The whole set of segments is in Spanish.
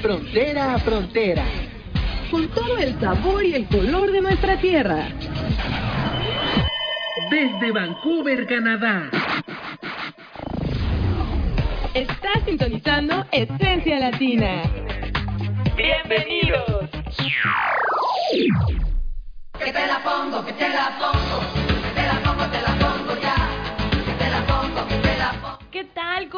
frontera a frontera. con todo el sabor y el color de nuestra tierra. Desde Vancouver, Canadá. Estás sintonizando Esencia Latina. ¡Bienvenidos! Que te la pongo, que te la pongo, que te la pongo, te la pongo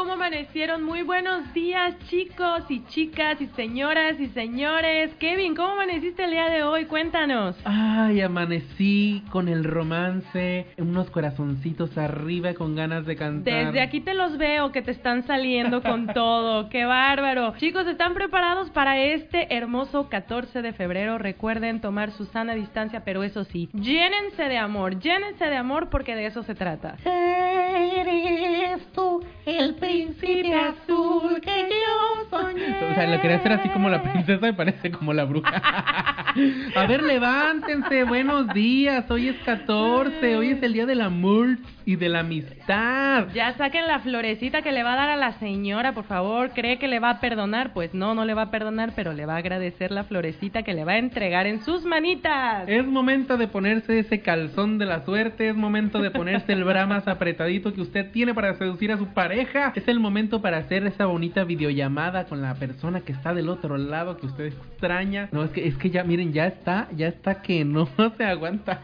¿Cómo amanecieron? Muy buenos días, chicos y chicas y señoras y señores. Kevin, ¿cómo amaneciste el día de hoy? Cuéntanos. Ay, amanecí con el romance, unos corazoncitos arriba con ganas de cantar. Desde aquí te los veo que te están saliendo con todo. ¡Qué bárbaro! Chicos, ¿están preparados para este hermoso 14 de febrero? Recuerden tomar su sana distancia, pero eso sí, llénense de amor, llénense de amor porque de eso se trata. Eres tú el príncipe azul que yo soñé. O sea, lo quería hacer así como la princesa y parece como la bruja. A ver, levántense, buenos días. Hoy es 14, hoy es el día del amor y de la amistad. Ya saquen la florecita que le va a dar a la señora, por favor. ¿Cree que le va a perdonar? Pues no, no le va a perdonar, pero le va a agradecer la florecita que le va a entregar en sus manitas. Es momento de ponerse ese calzón de la suerte, es momento de ponerse el bra más apretadito que usted tiene para seducir a su pareja. Es el momento para hacer esa bonita videollamada con la persona que está del otro lado que usted extraña. No, es que es que ya miren, ya está, ya está que no se aguanta.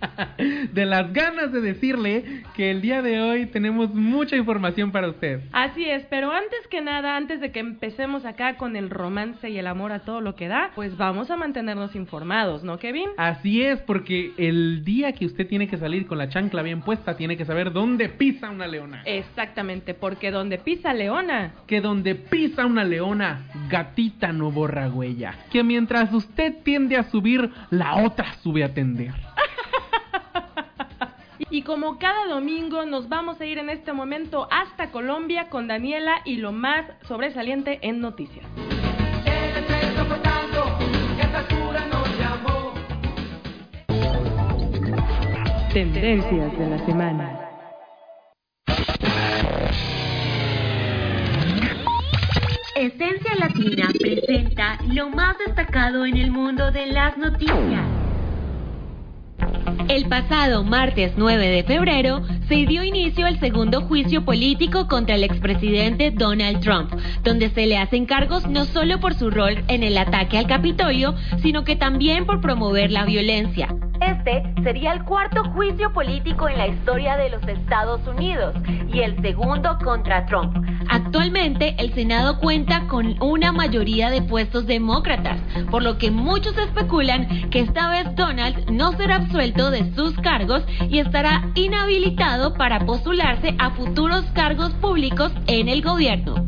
De las ganas de decirle que el día de hoy tenemos mucha información para usted. Así es, pero antes que nada, antes de que empecemos acá con el romance y el amor a todo lo que da, pues vamos a mantenernos informados, ¿no, Kevin? Así es, porque el día que usted tiene que salir con la chancla bien puesta, tiene que saber dónde pisa una leona. Exactamente, porque donde pisa leona, Que donde pisa una leona, gatita no borra huella. Que mientras usted tiende a subir, la otra sube a tender. Y como cada domingo nos vamos a ir en este momento hasta Colombia con Daniela y lo más sobresaliente en noticias. Tendencias de la semana. Esencia Latina presenta lo más destacado en el mundo de las noticias. El pasado martes 9 de febrero se dio inicio al segundo juicio político contra el expresidente Donald Trump, donde se le hacen cargos no solo por su rol en el ataque al Capitolio, sino que también por promover la violencia. Este sería el cuarto juicio político en la historia de los Estados Unidos y el segundo contra Trump. Actualmente el Senado cuenta con una mayoría de puestos demócratas, por lo que muchos especulan que esta vez Donald no será absuelto de sus cargos y estará inhabilitado para postularse a futuros cargos públicos en el gobierno.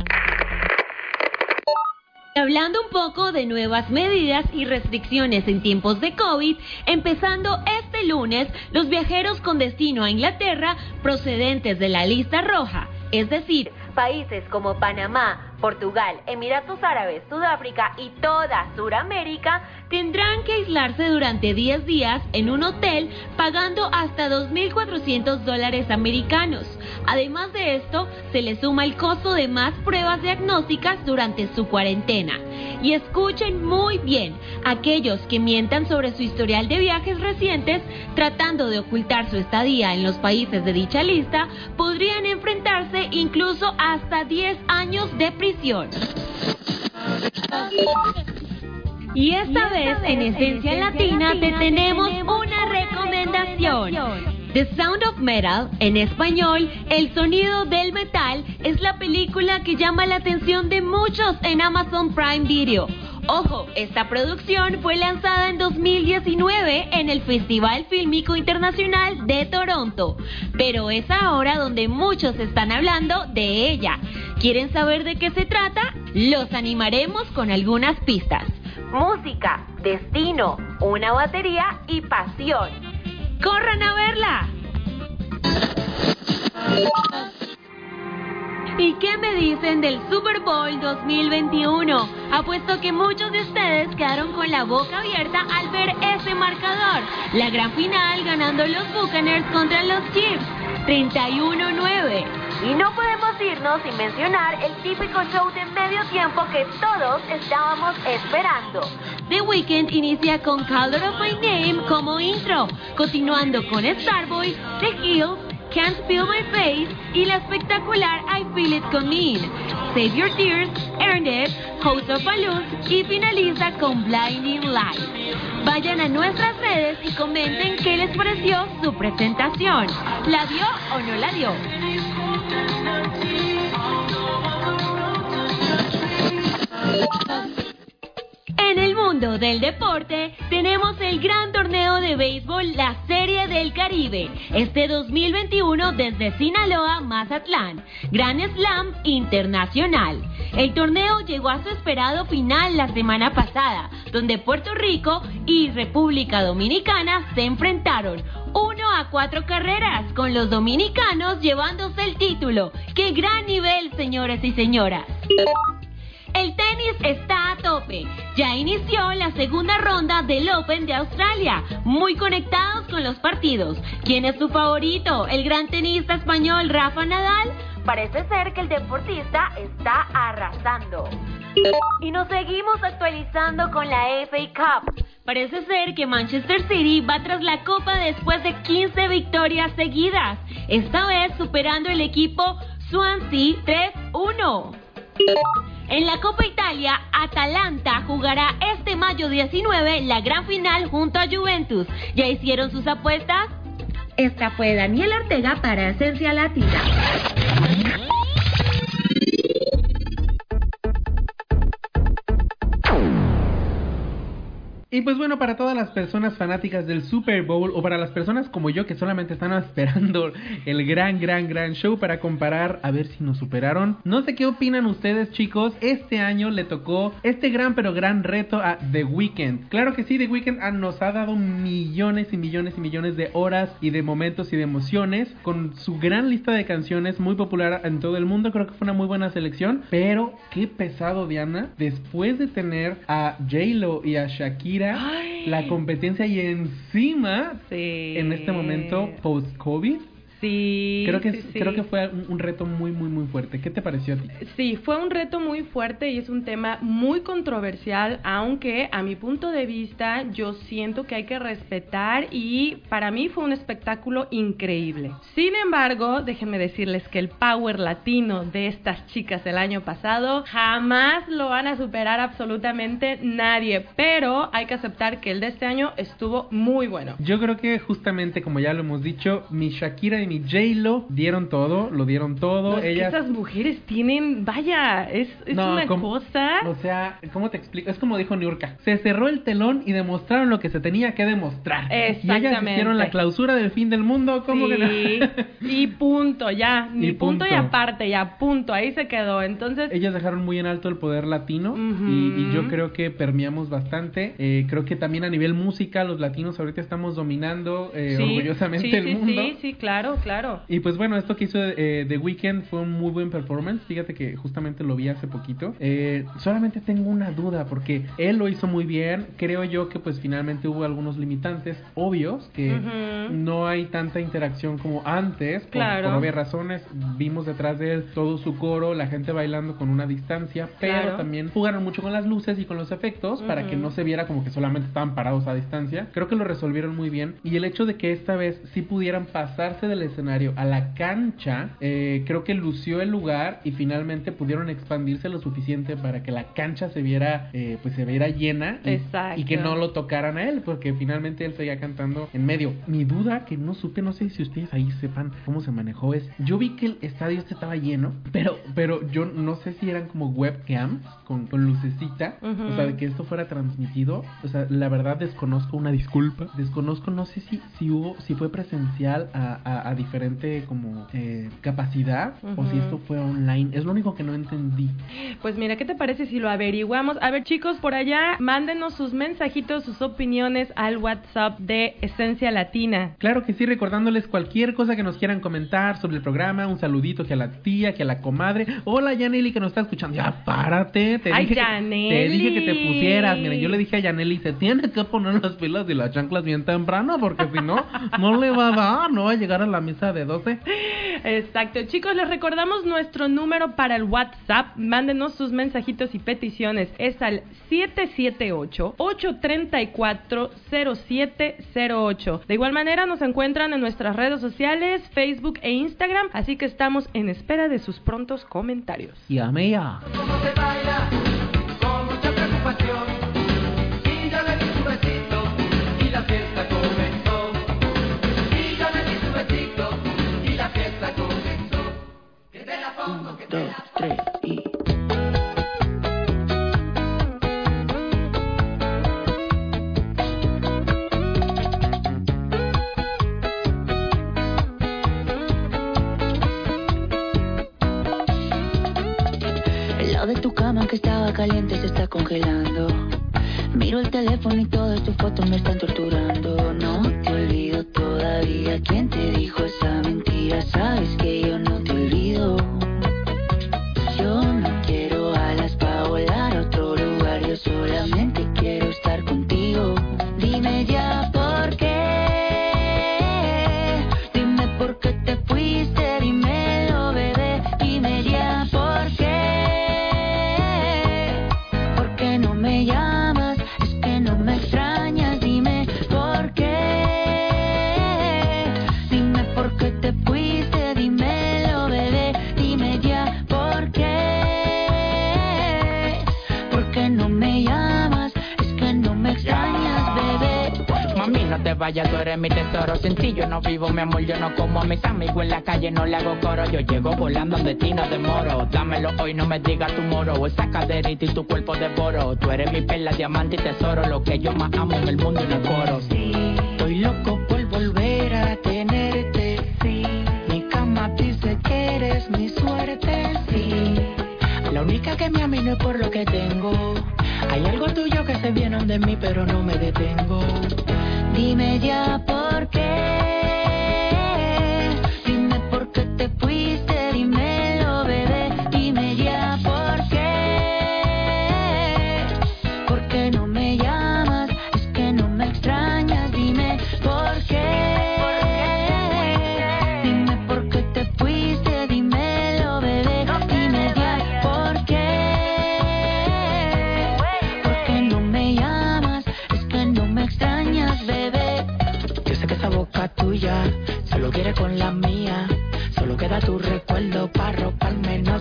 Hablando un poco de nuevas medidas y restricciones en tiempos de COVID, empezando este lunes, los viajeros con destino a Inglaterra procedentes de la lista roja, es decir, países como Panamá, Portugal, Emiratos Árabes, Sudáfrica y toda Suramérica, tendrán que aislarse durante 10 días en un hotel pagando hasta 2.400 dólares americanos. Además de esto, se le suma el costo de más pruebas diagnósticas durante su cuarentena. Y escuchen muy bien, aquellos que mientan sobre su historial de viajes recientes tratando de ocultar su estadía en los países de dicha lista, podrían enfrentarse incluso hasta 10 años de prisión. Y esta vez en Esencia Latina te tenemos una recomendación. The Sound of Metal, en español, El sonido del metal, es la película que llama la atención de muchos en Amazon Prime Video. Ojo, esta producción fue lanzada en 2019 en el Festival Fílmico Internacional de Toronto, pero es ahora donde muchos están hablando de ella. ¿Quieren saber de qué se trata? Los animaremos con algunas pistas. Música, destino, una batería y pasión. ¡Corran a verla! ¿Y qué me dicen del Super Bowl 2021? Apuesto que muchos de ustedes quedaron con la boca abierta al ver ese marcador. La gran final ganando los Buccaneers contra los Chiefs, 31-9. Y no podemos irnos sin mencionar el típico show de medio tiempo que todos estábamos esperando. The Weeknd inicia con Color of My Name como intro, continuando con Starboy, The Hills, Can't Feel My Face y la espectacular I Feel It Coming. Save Your Tears, Earn It, Host of Balloons y finaliza con Blinding Lights. Vayan a nuestras redes y comenten qué les pareció su presentación. ¿La vio o no la vio? Del deporte tenemos el gran torneo de béisbol, la Serie del Caribe, este 2021 desde Sinaloa, Mazatlán, Gran Slam Internacional. El torneo llegó a su esperado final la semana pasada, donde Puerto Rico y República Dominicana se enfrentaron uno a cuatro carreras, con los dominicanos llevándose el título. ¡Qué gran nivel, señores y señoras! El tenis está a tope. Ya inició la segunda ronda del Open de Australia. Muy conectados con los partidos. ¿Quién es su favorito? ¿El gran tenista español Rafa Nadal? Parece ser que el deportista está arrasando. Y nos seguimos actualizando con la FA Cup. Parece ser que Manchester City va tras la copa después de 15 victorias seguidas. Esta vez superando el equipo Swansea 3-1. En la Copa Italia, Atalanta jugará este mayo 19 la gran final junto a Juventus. ¿Ya hicieron sus apuestas? Esta fue Daniela Ortega para Esencia Latina. Y pues bueno, para todas las personas fanáticas del Super Bowl o para las personas como yo que solamente están esperando el gran, gran, gran show para comparar a ver si nos superaron. No sé qué opinan ustedes chicos, este año le tocó este gran pero gran reto a The Weeknd. Claro que sí, The Weeknd ah, nos ha dado millones y millones y millones de horas y de momentos y de emociones con su gran lista de canciones muy popular en todo el mundo. Creo que fue una muy buena selección, pero qué pesado Diana, después de tener a J-Lo y a Shakira Ay. la competencia y encima Sí. en este momento post COVID Sí. creo que sí, sí. creo que fue un, un reto muy muy muy fuerte qué te pareció a ti Sí, fue un reto muy fuerte y es un tema muy controversial, aunque a mi punto de vista yo siento que hay que respetar y para mí fue un espectáculo increíble. Sin embargo, déjenme decirles que el power latino de estas chicas del año pasado jamás lo van a superar absolutamente nadie, pero hay que aceptar que el de este año estuvo muy bueno. yo creo que justamente como ya lo hemos dicho mi Shakira y mi J-Lo dieron todo lo dieron todo No, es que esas mujeres tienen, vaya, es, es No, una como- cosa. O sea, ¿cómo te explico? Es como dijo Niurka. Se cerró el telón y demostraron lo que se tenía que demostrar. Y ellas Exactamente. hicieron la clausura del fin del mundo. ¿Cómo que Sí, no? y punto, ya, ni Y punto. y aparte, ya, punto, ahí se quedó. Entonces, Ellas dejaron muy en alto el poder latino y, y yo creo que permeamos bastante. Eh, creo que también a nivel música los latinos ahorita estamos dominando eh, sí, orgullosamente sí, el sí, mundo. Sí, sí, claro, claro. Y pues bueno, esto que hizo eh, The Weeknd fue un muy buen performance. Fíjate que justamente lo vi hace poquito. Eh, solamente tengo una duda porque él lo hizo muy bien. Creo yo que pues finalmente hubo algunos limitantes obvios que Ujú. no hay tanta interacción como antes. Por, Claro. por obvias razones. Vimos detrás de él todo su coro, la gente bailando con una distancia. Pero Claro. también jugaron mucho con las luces y con los efectos para que no se viera como que solamente estaban parados a distancia. Creo que lo resolvieron muy bien. Y el hecho de que esta vez sí pudieran pasarse del escenario a la cancha, eh, creo que lució el lugar y finalmente pudieron expandirse lo suficiente para que la cancha se viera, eh, pues se viera llena y, y que no lo tocaran a él, porque finalmente él seguía cantando en medio. Mi duda, que no supe, no sé si ustedes ahí sepan cómo se manejó, es, yo vi que el estadio este estaba lleno, pero, pero yo no sé si eran como webcams con, con lucecita, Ujú. o sea, de que esto fuera transmitido, o sea, la verdad desconozco una disculpa, desconozco, no sé si, si hubo, si fue presencial a, a, a diferente como eh, capacidad o si esto fue online. Es lo único que no entendí. Pues mira, ¿qué te parece si lo averiguamos? A ver, chicos, por allá, mándenos sus mensajitos, sus opiniones al WhatsApp de Esencia Latina. Claro que sí, recordándoles cualquier cosa que nos quieran comentar sobre el programa, un saludito que a la tía, que a la comadre. Hola, Yaneli, que nos está escuchando. Ya, párate. Te Ay, dije, que, te dije que te pusieras. Mira, yo le dije a Yaneli, se tiene que poner las pilas y las chanclas bien temprano, porque si no, no le va a dar, no va a llegar a la misa de 12. Exacto. Chicos, les recordamos nuestro número para el WhatsApp. Mándenos sus mensajitos y peticiones. Es al 778-834-0708. De igual manera, nos encuentran en nuestras redes sociales, Facebook e Instagram. Así que estamos en espera de sus prontos comentarios. Llame ya. Cómo se baila pongo. El lado de tu cama que estaba caliente se está congelando. Miro el teléfono y todas tus fotos me están torturando. No te olvido todavía. ¿Quién te dijo Vayas, tú eres mi tesoro. Sin ti yo no vivo, mi amor, yo no como a mis amigos en la calle, no le hago coro. Yo llego volando de ti, no demoro. Dámelo hoy, no me digas tu moro. Esa caderita y tu cuerpo devoro. Tú eres mi perla, diamante y tesoro. Lo que yo más amo en el mundo y no coro. Sí, estoy loco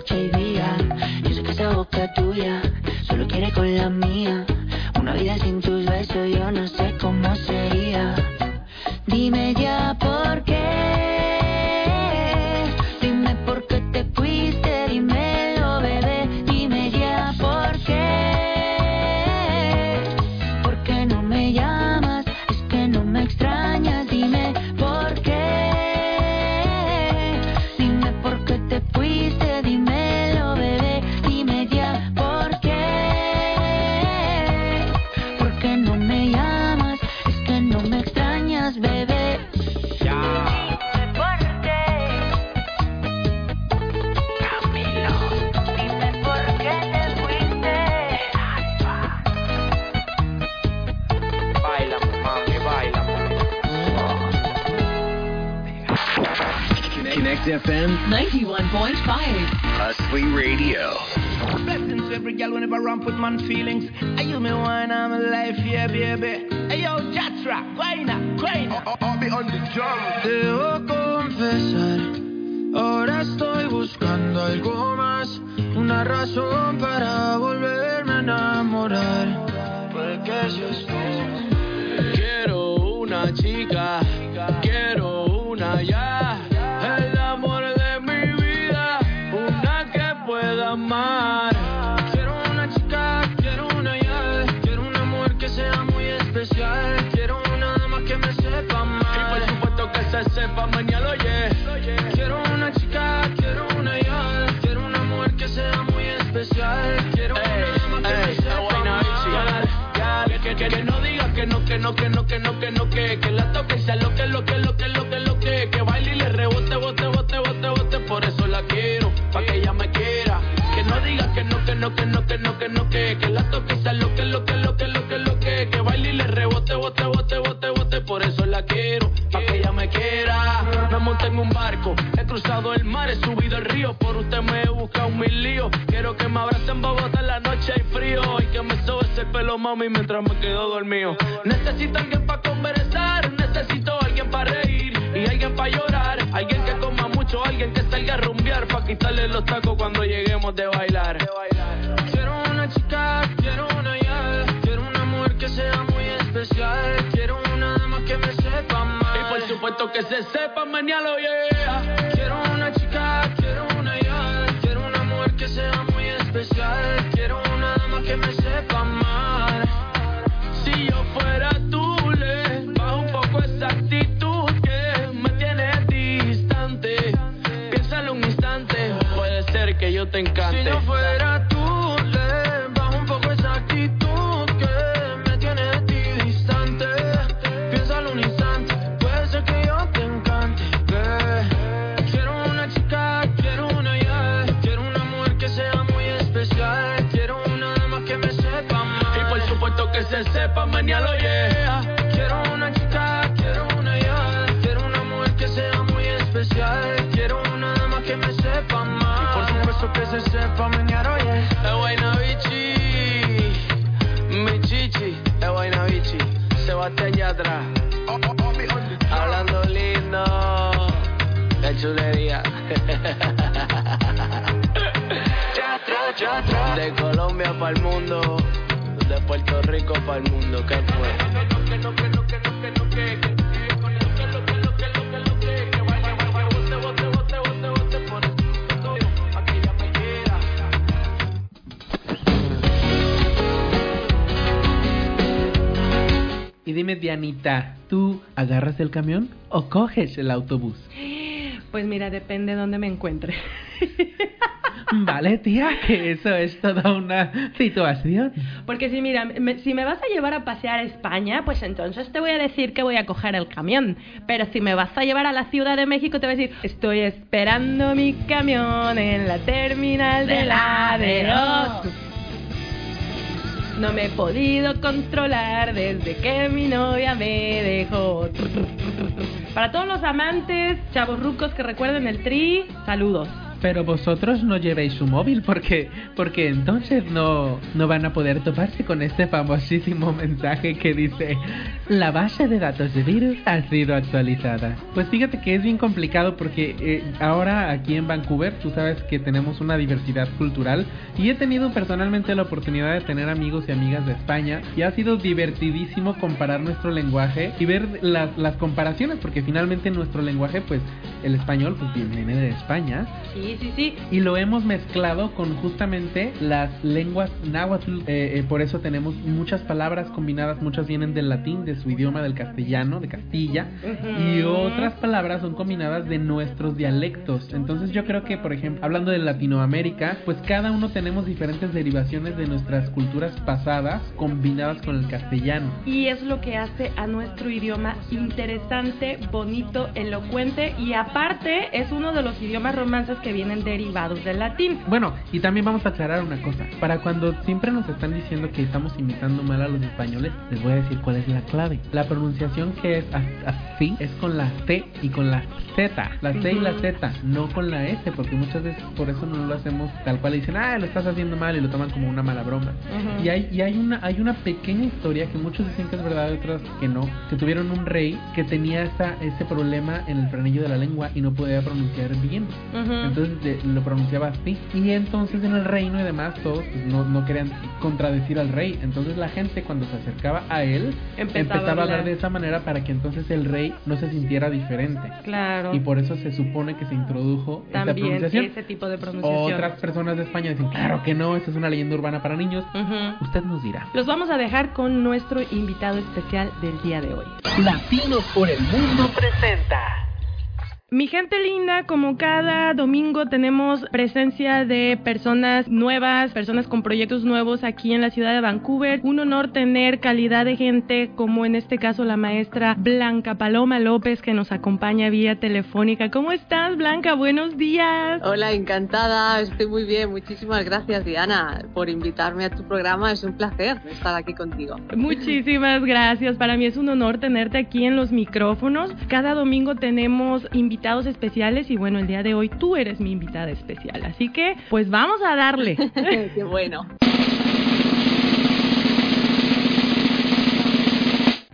noche y día. Toque y sea lo que, lo que, lo que, lo que, lo que, que baile y le rebote, bote, bote, bote, bote, por eso la quiero, pa' que ella me quiera. Que no diga que no, que no, que no, que no, que no, que, que la toque sea lo que, lo que, lo que, lo que, lo que, que baile y le rebote, bote, bote, bote, bote, por eso la quiero, pa' que ella me quiera. Me monté en un barco, he cruzado el mar, he subido el río, por usted me he buscado mil líos. Quiero que me abracen Bogotá en la noche hay frío pelo mami mientras me quedo dormido. Necesito alguien para conversar, necesito alguien para reír y alguien para llorar, alguien que coma mucho, alguien que salga a rumbear para quitarle los tacos cuando lleguemos de bailar. Quiero una chica, quiero una ya, quiero una mujer que sea muy especial, quiero una dama que me sepa mal. Y por supuesto que se sepa mañana, yeah. Quiero una chica, quiero una ya, quiero una mujer que sea muy especial, quiero una dama que me sepa mal. Te encante. Si yo fuera se sepa mañana, yeah. Quiero una chica, quiero una ya, quiero una mujer que sea muy especial, quiero una dama que me sepa mal. Y por supuesto que se sepa mañana, yeah. Es Guaynabichi, mi chichi, es Guaynabichi, Sebastián Yatra, hablando lindo, de chulería. De Colombia para el mundo, de Puerto Rico para el mundo, ¿qué fue? Y dime, Dianita, ¿tú agarras el camión o coges el autobús? Pues mira, depende de dónde me encuentre. Vale, tía, que eso es toda una situación. Porque si mira, me- si me vas a llevar a pasear a España, pues entonces te voy a decir que voy a coger el camión. Pero si me vas a llevar a la Ciudad de México, te voy a decir, estoy esperando mi camión en la terminal de laderos. No me he podido controlar desde que mi novia me dejó. Para todos los amantes, chavos rucos que recuerden el tri, saludos. Pero vosotros no llevéis su móvil porque porque entonces no no van a poder toparse con este famosísimo mensaje que dice la base de datos de virus ha sido actualizada. Pues fíjate que es bien complicado porque eh, ahora aquí en Vancouver tú sabes que tenemos una diversidad cultural y he tenido personalmente la oportunidad de tener amigos y amigas de España y ha sido divertidísimo comparar nuestro lenguaje y ver las, las comparaciones porque finalmente nuestro lenguaje pues el español pues viene de España Sí, sí, sí. y lo hemos mezclado con justamente las lenguas náhuatl. eh, eh, por eso tenemos muchas palabras combinadas, muchas vienen del latín, de su idioma, del castellano, de Castilla, y otras palabras son combinadas de nuestros dialectos. Entonces yo creo que, por ejemplo, hablando de Latinoamérica, pues cada uno tenemos diferentes derivaciones de nuestras culturas pasadas combinadas con el castellano. Y es lo que hace a nuestro idioma interesante, bonito, elocuente y aparte es uno de los idiomas romances que vienen derivados del latín. Bueno, y también vamos a aclarar una cosa. Para cuando siempre nos están diciendo que estamos imitando mal a los españoles, les voy a decir cuál es la clave. La pronunciación que es as- así es con la T y con la Z. La C y la. Z, no con la S, porque muchas veces por eso no lo hacemos tal cual. Dicen, ah, lo estás haciendo mal y lo toman como una mala broma. Ujú. Y hay, y hay una hay una pequeña historia que muchos dicen que es verdad y otros que no, que tuvieron un rey que tenía esa, ese problema en el frenillo de la lengua y no podía pronunciar bien. Ujú. Entonces de- lo pronunciaba así. Y entonces en el reino y demás todos pues, no, no querían contradecir al rey. Entonces la gente cuando se acercaba a él Empezaba empezaba, a a hablar hablar. de esa manera para que entonces el rey no se sintiera diferente. Claro. Y por eso se supone que se introdujo esta También pronunciación. ese tipo de pronunciación. Otras personas de España dicen, claro que no, esta es una leyenda urbana para niños. Ujú. Usted nos dirá. Los vamos a dejar con nuestro invitado especial del día de hoy. Latinos por el mundo presenta. Mi gente linda, como cada domingo tenemos presencia de personas nuevas, personas con proyectos nuevos aquí en la ciudad de Vancouver. Un honor tener calidad de gente como en este caso la maestra Blanca Paloma López que nos acompaña vía telefónica. ¿Cómo estás, Blanca? Buenos días. Hola, encantada, estoy muy bien. Muchísimas gracias, Diana, por invitarme a tu programa. Es un placer estar aquí contigo. Muchísimas gracias. Para mí es un honor tenerte aquí en los micrófonos. Cada domingo tenemos invitados especiales y bueno, el día de hoy tú eres mi invitada especial. Así que, pues vamos a darle. Qué bueno.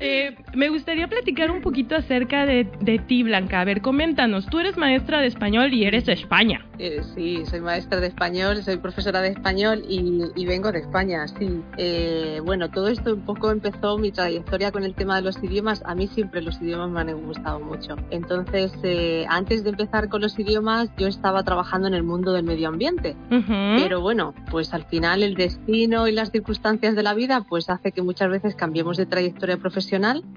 Eh, me gustaría platicar un poquito acerca de, de ti, Blanca. A ver, coméntanos. Tú eres maestra de español y eres de España. Eh, sí, soy maestra de español, soy profesora de español y, y vengo de España, sí. Eh, bueno, todo esto un poco empezó mi trayectoria con el tema de los idiomas. A mí siempre los idiomas me han gustado mucho. Entonces, eh, antes de empezar con los idiomas, yo estaba trabajando en el mundo del medio ambiente. Ujú. Pero bueno, pues al final el destino y las circunstancias de la vida pues hace que muchas veces cambiemos de trayectoria profesional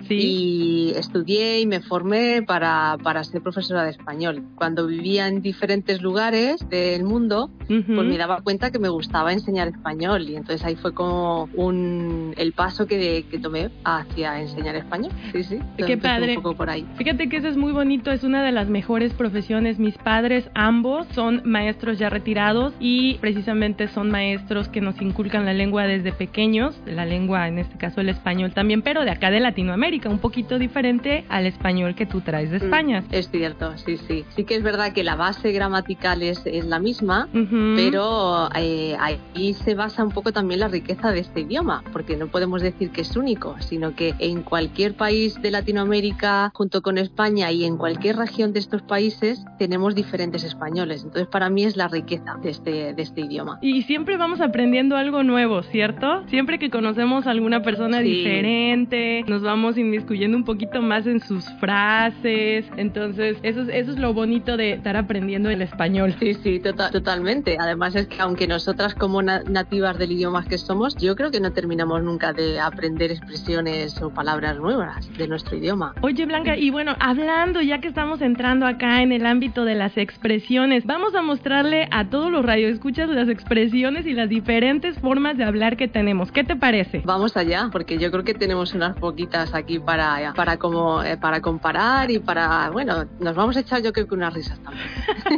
y estudié y me formé para, para ser profesora de español. Cuando vivía en diferentes lugares del mundo, pues me daba cuenta que me gustaba enseñar español y entonces ahí fue como un, el paso que, que tomé hacia enseñar español. Sí, sí. Qué padre. Un poco por ahí. Fíjate que eso es muy bonito, es una de las mejores profesiones. Mis padres ambos son maestros ya retirados y precisamente son maestros que nos inculcan la lengua desde pequeños, la lengua en este caso el español también, pero de acá de Latinoamérica, un poquito diferente al español que tú traes de España. Mm, Es cierto, sí, sí. Sí que es verdad que la base gramatical es, es la misma, Ujú. pero eh, ahí se basa un poco también la riqueza de este idioma, porque no podemos decir que es único, sino que en cualquier país de Latinoamérica, junto con España y en cualquier región de estos países, tenemos diferentes españoles. Entonces, para mí es la riqueza de este, de este idioma. Y siempre vamos aprendiendo algo nuevo, ¿cierto? Siempre que conocemos a alguna persona Sí. diferente, nos vamos inmiscuyendo un poquito más en sus frases. Entonces, eso es, eso es lo bonito de estar aprendiendo el español. Sí, sí, tota- totalmente. Además es que aunque nosotras como na- nativas del idioma que somos, yo creo que no terminamos nunca de aprender expresiones o palabras nuevas de nuestro idioma. Oye, Blanca, y bueno, hablando, ya que estamos entrando acá en el ámbito de las expresiones, vamos a mostrarle a todos los radioescuchas las expresiones y las diferentes formas de hablar que tenemos. ¿Qué te parece? Vamos allá, porque yo creo que tenemos unas poquitas aquí para, para, como, eh, para comparar y para, bueno, nos vamos a echar yo creo que unas risas también.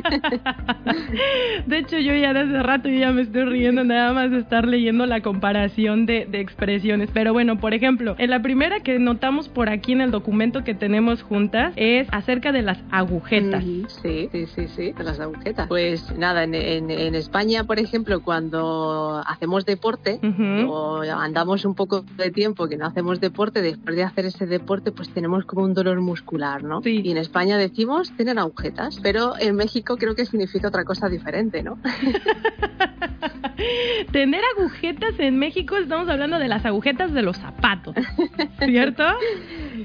De hecho, yo ya desde rato yo ya me estoy riendo nada más de estar leyendo la comparación de, de expresiones. Pero bueno, por ejemplo, en la primera que notamos por aquí en el documento que tenemos juntas es acerca de las agujetas. Sí, sí, sí, sí, de las agujetas. Pues nada, en, en- en España, por ejemplo, cuando hacemos deporte o andamos un poco de tiempo que no hacemos deporte, después de hacer ese deporte, pues tenemos como un dolor muscular, ¿no? Y en España decimos tienen agujetas, pero en México creo que significa otra cosa diferente, ¿no? Tener agujetas en México, estamos hablando de las agujetas de los zapatos, ¿cierto?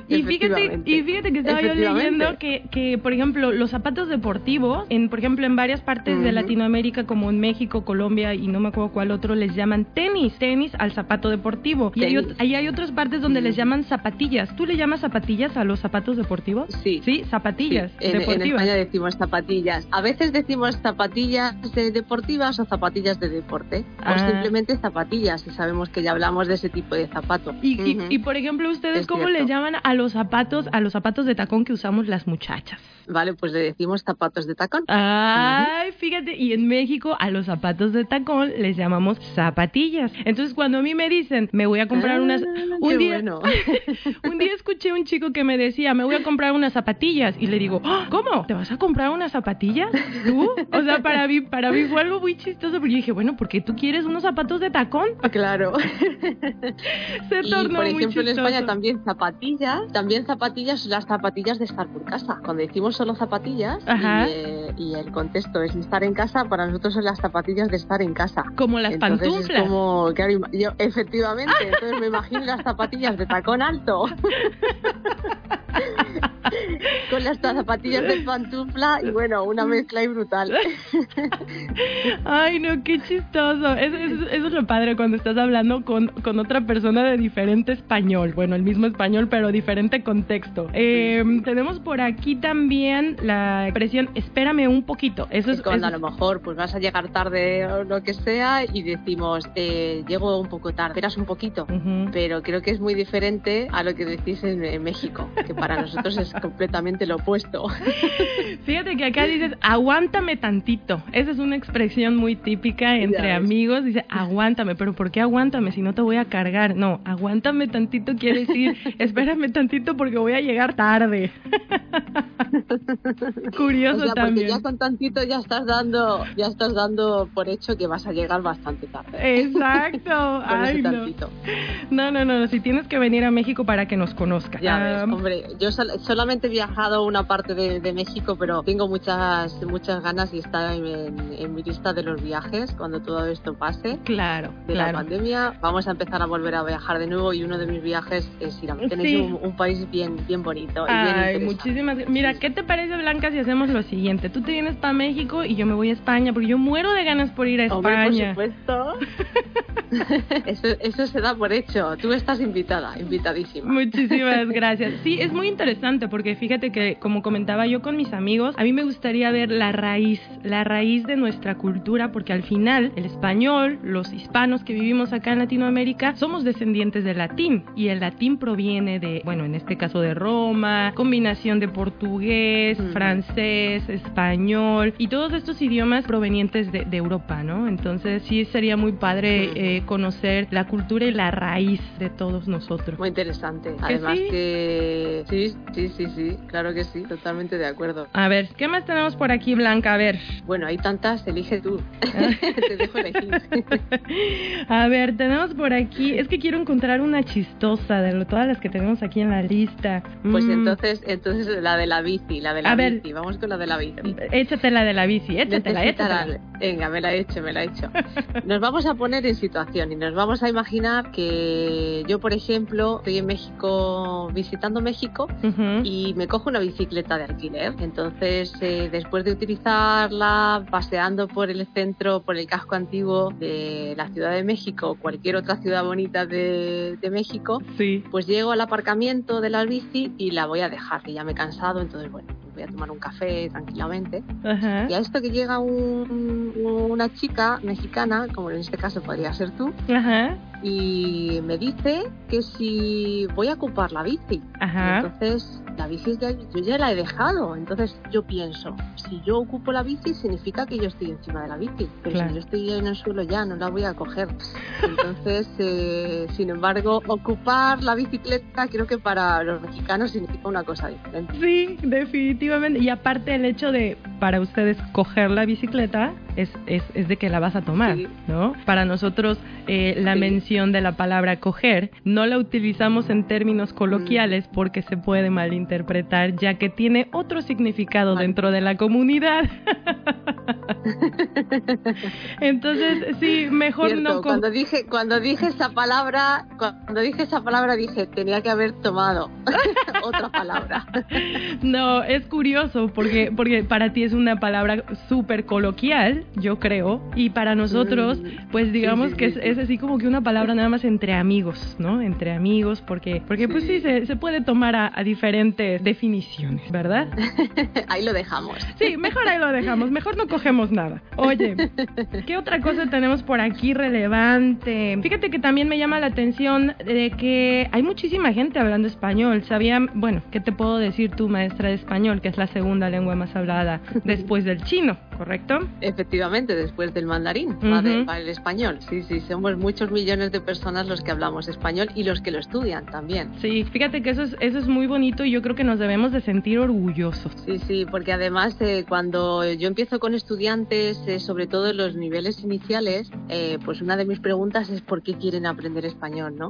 Y fíjate, y fíjate que estaba yo leyendo que, que, por ejemplo, los zapatos deportivos, en, por ejemplo, en varias partes de Ujú. Latinoamérica, como en México, Colombia y no me acuerdo cuál otro, les llaman tenis, tenis al zapato deportivo. Y hay, Tenis. ahí hay otras partes donde les llaman zapatillas. ¿Tú le llamas zapatillas a los zapatos deportivos? Sí. Sí, zapatillas Sí, en, en deportivas. España decimos zapatillas. A veces decimos zapatillas eh, deportivas o zapatillas de deporte. Ah. O simplemente zapatillas, y sabemos que ya hablamos de ese tipo de zapato. Y, y- Ujú. y, por ejemplo, ¿ustedes Es cómo cierto. le llaman a los zapatos, a los zapatos de tacón que usamos las muchachas? Vale, pues le decimos zapatos de tacón. Ay, fíjate, y en México a los zapatos de tacón les llamamos zapatillas. Entonces, cuando a mí me dicen, me voy a comprar Ah, unas... Un qué día, bueno. un día escuché a un chico que me decía, me voy a comprar unas zapatillas. Y le digo, "¡Ah! ¿cómo? ¿Te vas a comprar unas zapatillas? ¿Tú? O sea, para mí, para mí fue algo muy chistoso, porque yo dije, bueno, ¿por qué tú quieres unos zapatos de tacón? Claro. Se Y tornó por muy ejemplo en España también zapatillas, también zapatillas, las zapatillas de estar por casa. Cuando decimos solo zapatillas Ajá. y, eh, y el contexto es estar en casa, para nosotros son las zapatillas de estar en casa. Como las Entonces pantuflas. Es como, claro, yo, efectivamente, entonces me imagino las zapatillas de tacón alto. con las zapatillas de pantufla y bueno, una mezcla ahí brutal. Ay, no, qué chistoso. Eso, eso- eso es lo padre cuando estás hablando con, con otra persona de diferente español. Bueno, el mismo español, pero diferente contexto. Eh, tenemos por aquí también la expresión espérame un poquito. Eso es, cuando a lo mejor pues vas a llegar tarde o lo que sea y decimos, eh, llego un poco tarde, esperas un poquito. Pero creo que es muy diferente a lo que decís en, en México, que para nosotros es completamente lo opuesto. Fíjate que acá dices, aguántame tantito. Esa es una expresión muy típica entre amigos. Dice, aguántame, pero ¿por qué aguántame si no te voy a cargar? No, aguántame tantito quiere decir, espérame tantito porque voy a llegar tarde. Curioso o sea, porque también. ya con tantito ya estás dando, ya estás dando por hecho que vas a llegar bastante tarde. Exacto. Ay, no. no, no, no, si tienes que venir a México para que nos conozcas. Ya ves, hombre, yo sol- solamente he viajado una parte de, de México, pero tengo muchas muchas ganas y está en, en- en mi lista de los viajes cuando todo esto pase. Claro, De la pandemia vamos a empezar a volver a viajar de nuevo y uno de mis viajes es ir a tenéis Sí. un, un país bien bien bonito y Ay, muchísimas. Mira, ¿qué te parece, Blanca, si hacemos lo siguiente? Tú te vienes para México y yo me voy a España, porque yo muero de ganas por ir a Hombre, por España. supuesto. eso, eso se da por hecho. Tú estás invitada, invitadísima. Muchísimas gracias. Sí, es muy interesante porque fíjate que, como comentaba yo con mis amigos, a mí me gustaría ver la raíz, la raíz de nuestra cultura, porque al final el español, los hispanos que vivimos acá en Latinoamérica, somos descendientes del latín y el latín proviene de, bueno, en este caso de Roma, combinación de portugués, Mm. francés, español y todos estos idiomas provenientes de, de Europa, ¿no? Entonces sí sería muy padre eh, conocer la cultura y la raíz de todos nosotros. Muy interesante. Además sí? que sí, sí, sí, sí, claro que sí, totalmente de acuerdo. A ver, ¿qué más tenemos por aquí, Blanca? A ver. Bueno, hay tantas, elige tú. Te dejo elegir. A ver, tenemos por aquí. Es que quiero encontrar una chistosa de todas las que tenemos aquí en la lista. Pues Mm, entonces, entonces la de la bici, la de la A ver. bici. Vamos con la de la bici. Échate la de la bici, échatela, Necesitará- échatela. Venga, me la he hecho, me la he hecho. Nos vamos a poner en situación y nos vamos a imaginar que yo, por ejemplo, estoy en México, visitando México Y me cojo una bicicleta de alquiler. Entonces, eh, después de utilizarla, paseando por el centro, por el casco antiguo de la Ciudad de México o cualquier otra ciudad bonita de, de México, Sí. pues llego al aparcamiento de la bici y la voy a dejar, que ya me he cansado, entonces, bueno, voy a tomar un café tranquilamente. Ajá. Y a esto que llega un- una chica mexicana, como en este caso podría ser tú, Ajá. y me dice que si voy a ocupar la bici. Ajá. Entonces, la bici ya, yo ya la he dejado. Entonces, yo pienso, si yo ocupo la bici, significa que yo estoy encima de la bici. Pero Claro. si yo estoy en el suelo ya, no la voy a coger. Entonces, eh, sin embargo, ocupar la bicicleta creo que para los mexicanos significa una cosa diferente. Sí, definitivamente. Y aparte el hecho de para ustedes coger la bicicleta es, es, es de que la vas a tomar, Sí. ¿no? Para nosotros eh, la Sí. mención de la palabra coger no la utilizamos en términos coloquiales Mm. porque se puede malinterpretar ya que tiene otro significado dentro de la comunidad. Entonces, sí, mejor Cierto, no cuando dije cuando dije esa palabra cuando dije esa palabra dije tenía que haber tomado otra palabra No, es curioso porque, porque para ti es una palabra súper coloquial, yo creo, y para nosotros, Mm, pues digamos sí, que sí, es, sí. es así como que una palabra nada más entre amigos, ¿no? Entre amigos, porque, porque pues sí, Sí. se, se puede tomar a, a diferentes definiciones, ¿verdad? ahí lo dejamos Sí, mejor ahí lo dejamos, mejor no cogemos nada. Oye, ¿qué otra cosa tenemos por aquí relevante? Fíjate que también me llama la atención de que hay muchísima gente hablando español. Sabía, bueno, ¿qué te puedo decir tú, maestra de español, que es la segunda lengua más hablada después del chino, correcto? efectivamente después del mandarín va de- va el español sí sí somos muchos millones de personas los que hablamos español y los que lo estudian también Sí, fíjate que eso es, eso es muy bonito y yo creo que nos debemos de sentir orgullosos. Sí, sí, porque además eh, cuando yo empiezo con esto estudiantes, eh, sobre todo en los niveles iniciales, eh, pues una de mis preguntas es por qué quieren aprender español, ¿no?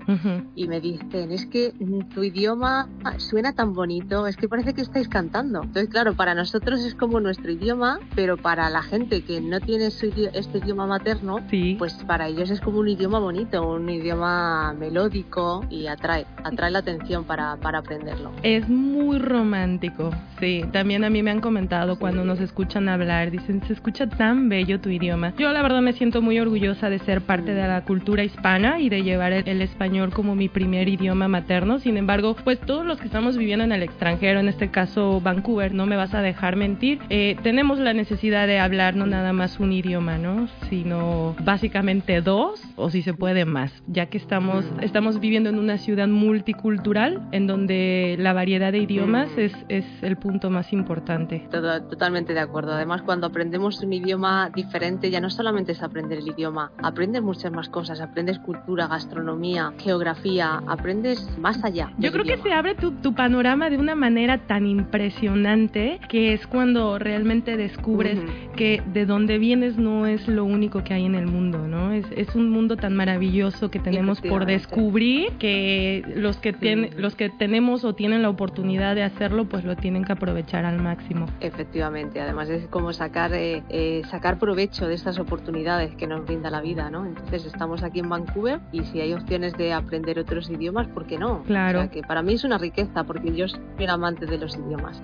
Y me dicen, es que tu idioma suena tan bonito, es que parece que estáis cantando. Entonces, claro, para nosotros es como nuestro idioma, pero para la gente que no tiene su este idioma materno, pues para ellos es como un idioma bonito, un idioma melódico y atrae, atrae la atención para, para aprenderlo. Es muy romántico, sí. También a mí me han comentado cuando nos escuchan hablar, dicen, se escucha tan bello tu idioma. Yo la verdad me siento muy orgullosa de ser parte de la cultura hispana y de llevar el, español como mi primer idioma materno. Sin embargo, pues todos los que estamos viviendo en el extranjero, en este caso Vancouver, no me vas a dejar mentir, eh, tenemos la necesidad de hablar no nada más un idioma, ¿no? Sino básicamente dos o si se puede más, ya que estamos, estamos viviendo en una ciudad multicultural en donde la variedad de idiomas es, es el punto más importante. totalmente de acuerdo. Además, cuando aprendemos un idioma diferente, ya no solamente es aprender el idioma, aprendes muchas más cosas, aprendes cultura, gastronomía, geografía, aprendes más allá. Yo creo que se abre tu, tu, panorama de una manera tan impresionante que es cuando realmente descubres que de dónde vienes no es lo único que hay en el mundo, ¿no? Es, es un mundo tan maravilloso que tenemos por descubrir que los que, tienen, los que tenemos o tienen la oportunidad de hacerlo, pues lo tienen que aprovechar al máximo. Efectivamente, además es como sacar, eh, eh, sacar provecho de estas oportunidades que nos brinda la vida, ¿no? Entonces estamos aquí en Vancouver y si hay opciones de aprender otros idiomas, ¿por qué no? Claro. O sea, que para mí es una riqueza porque yo soy un amante de los idiomas.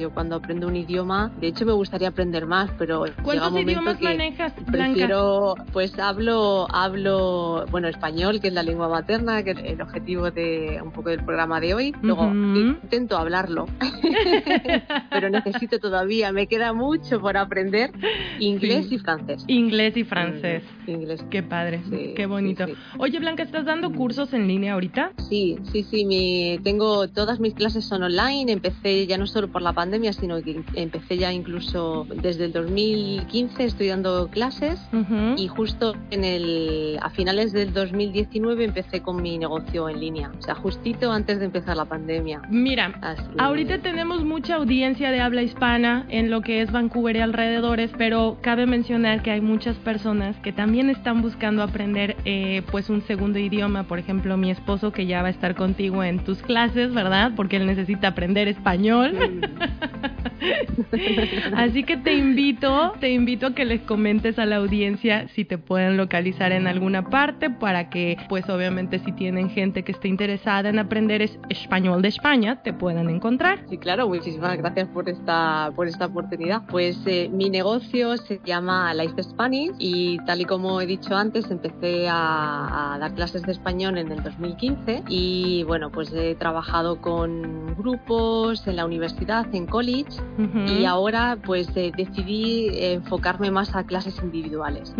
yo cuando aprendo un idioma, de hecho me gustaría aprender más, pero ¿cuántos idiomas que manejas? Prefiero, pues hablo, hablo, bueno, español, que es la lengua materna, que es el objetivo de un poco del programa de hoy. Luego intento hablarlo, pero necesito todavía, me queda mucho por aprender inglés y francés. Inglés y francés. Inglés. Qué padre, qué bonito. Oye, Blanca, ¿estás dando cursos en línea ahorita? Sí, sí, sí, mi, tengo todas mis clases son online. Empecé ya no solo por la pandemia, sino que empecé ya incluso desde el 2015 estoy dando clases y justo en el a finales del 2019 empecé con mi negocio en línea, o sea, justito antes de empezar la pandemia. Mira, ahorita tenemos mucha audiencia de habla hispana en lo que es Vancouver y alrededores, pero cabe mencionar que hay muchas personas que también están buscando aprender eh, pues un segundo idioma, por ejemplo, mi esposo que ya va a estar contigo en tus clases, ¿verdad? Porque él necesita aprender español. Así que te invito, te invito a que les comentes a la audiencia si te pueden localizar en alguna parte para que, pues obviamente si tienen gente que esté interesada en aprender español de España, te puedan encontrar. Sí, claro, muchísimas gracias por esta, por esta oportunidad. Pues eh, mi negocio se llama Life Spanish y tal y como he dicho antes, empecé a, dar clases de español en el 2015 y bueno, pues he trabajado con grupos en la universidad, en college y ahora pues eh, decidí enfocarme más a clases individuales.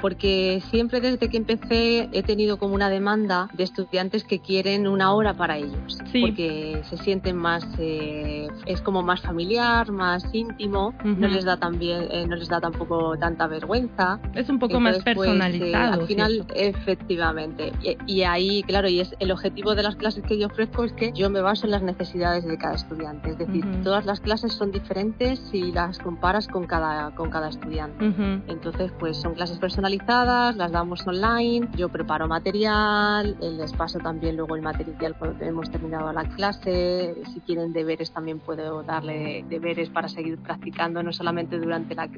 Porque siempre desde que empecé he tenido como una demanda de estudiantes que quieren una hora para ellos. Porque se sienten más eh, es como más familiar más íntimo no les da también eh, no les da tampoco tanta vergüenza. Es un poco más pues, personalizado al final efectivamente. Y, ahí claro y es el objetivo de las clases que yo ofrezco es que yo me baso en las necesidades de cada estudiante. Es decir todas las clases son diferentes si las comparas con cada, con cada estudiante. Entonces, pues son clases personalizadas, las damos online, yo preparo material, les paso también luego el material cuando hemos terminado la clase, si quieren deberes también puedo darle deberes para seguir practicando, no solamente durante la,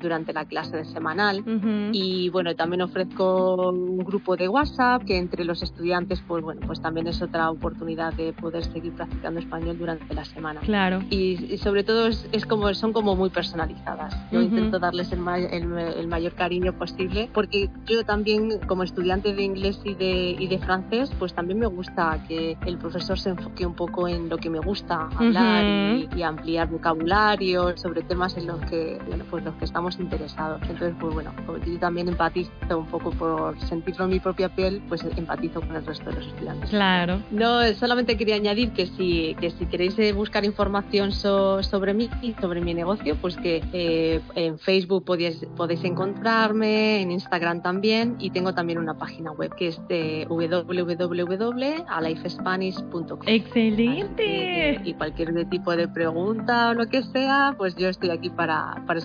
durante la clase de semanal. Y bueno, también ofrezco un grupo de WhatsApp que entre los estudiantes, pues bueno, pues también es otra oportunidad de poder seguir practicando español durante la semana. Claro. y sobre todo es, como, son como muy personalizadas. Yo intento darles el, el, mayor cariño posible porque yo también como estudiante de inglés y de, y de francés, pues también me gusta que el profesor se enfoque un poco en lo que me gusta hablar y, ampliar vocabulario sobre temas en los que, bueno, pues los que estamos interesados. Entonces, pues bueno, yo también empatizo un poco por sentirlo en mi propia piel, pues empatizo con el resto de los estudiantes. Claro. No, solamente quería añadir que si, que si queréis eh, buscar información sobre sobre mí y sobre mi negocio, pues que eh, en Facebook podéis, podéis encontrarme, en Instagram también y tengo también una página web que es de www.alifespanish.com. Excelente. y cualquier tipo de pregunta o lo que sea, pues yo estoy aquí para, para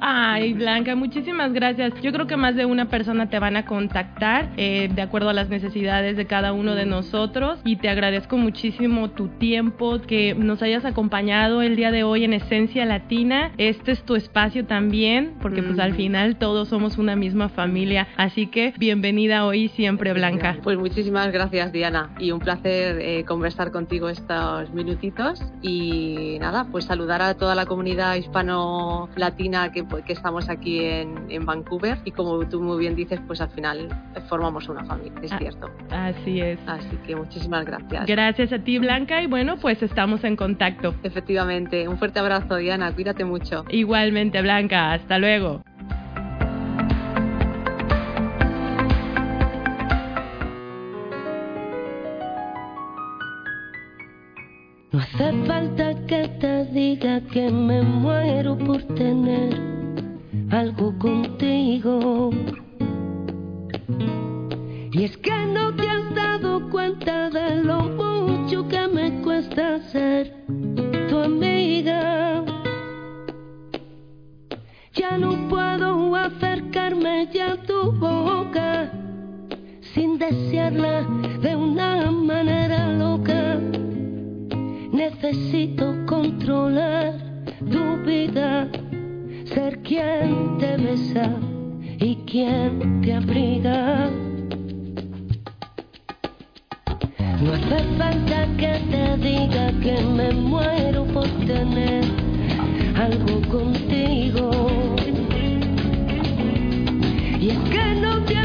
Ay, Blanca, muchísimas gracias. Yo creo que más de una persona te van a contactar eh, de acuerdo a las necesidades de cada uno de nosotros y te agradezco muchísimo tu tiempo, que nos hayas acompañado el día de hoy en Esencia Latina. Este es tu espacio también, porque pues al final todos somos una misma familia. Así que bienvenida hoy siempre, Blanca. Pues muchísimas gracias, Diana, y un placer eh, conversar contigo estos minutitos. Y nada, pues saludar a toda la comunidad hispano-latina que, que estamos aquí en, en Vancouver. Y como tú muy bien dices, pues al final formamos una familia, es Ah, cierto. Así es. Así que muchísimas gracias. Gracias a ti, Blanca, y bueno, pues estamos en contacto. Efectivamente, un fuerte abrazo, Diana, cuídate mucho. Igualmente, Blanca, hasta luego. No hace falta que te diga que me muero por tener algo contigo. Y es que no te has dado cuenta de lo mucho que me cuesta ser tu amiga. Ya no puedo acercarme ya a tu boca sin desearla de una manera loca. Necesito controlar tu vida, ser quien te besa y quien te abriga. No hace falta que te diga que me muero por tener algo contigo. Y es que no te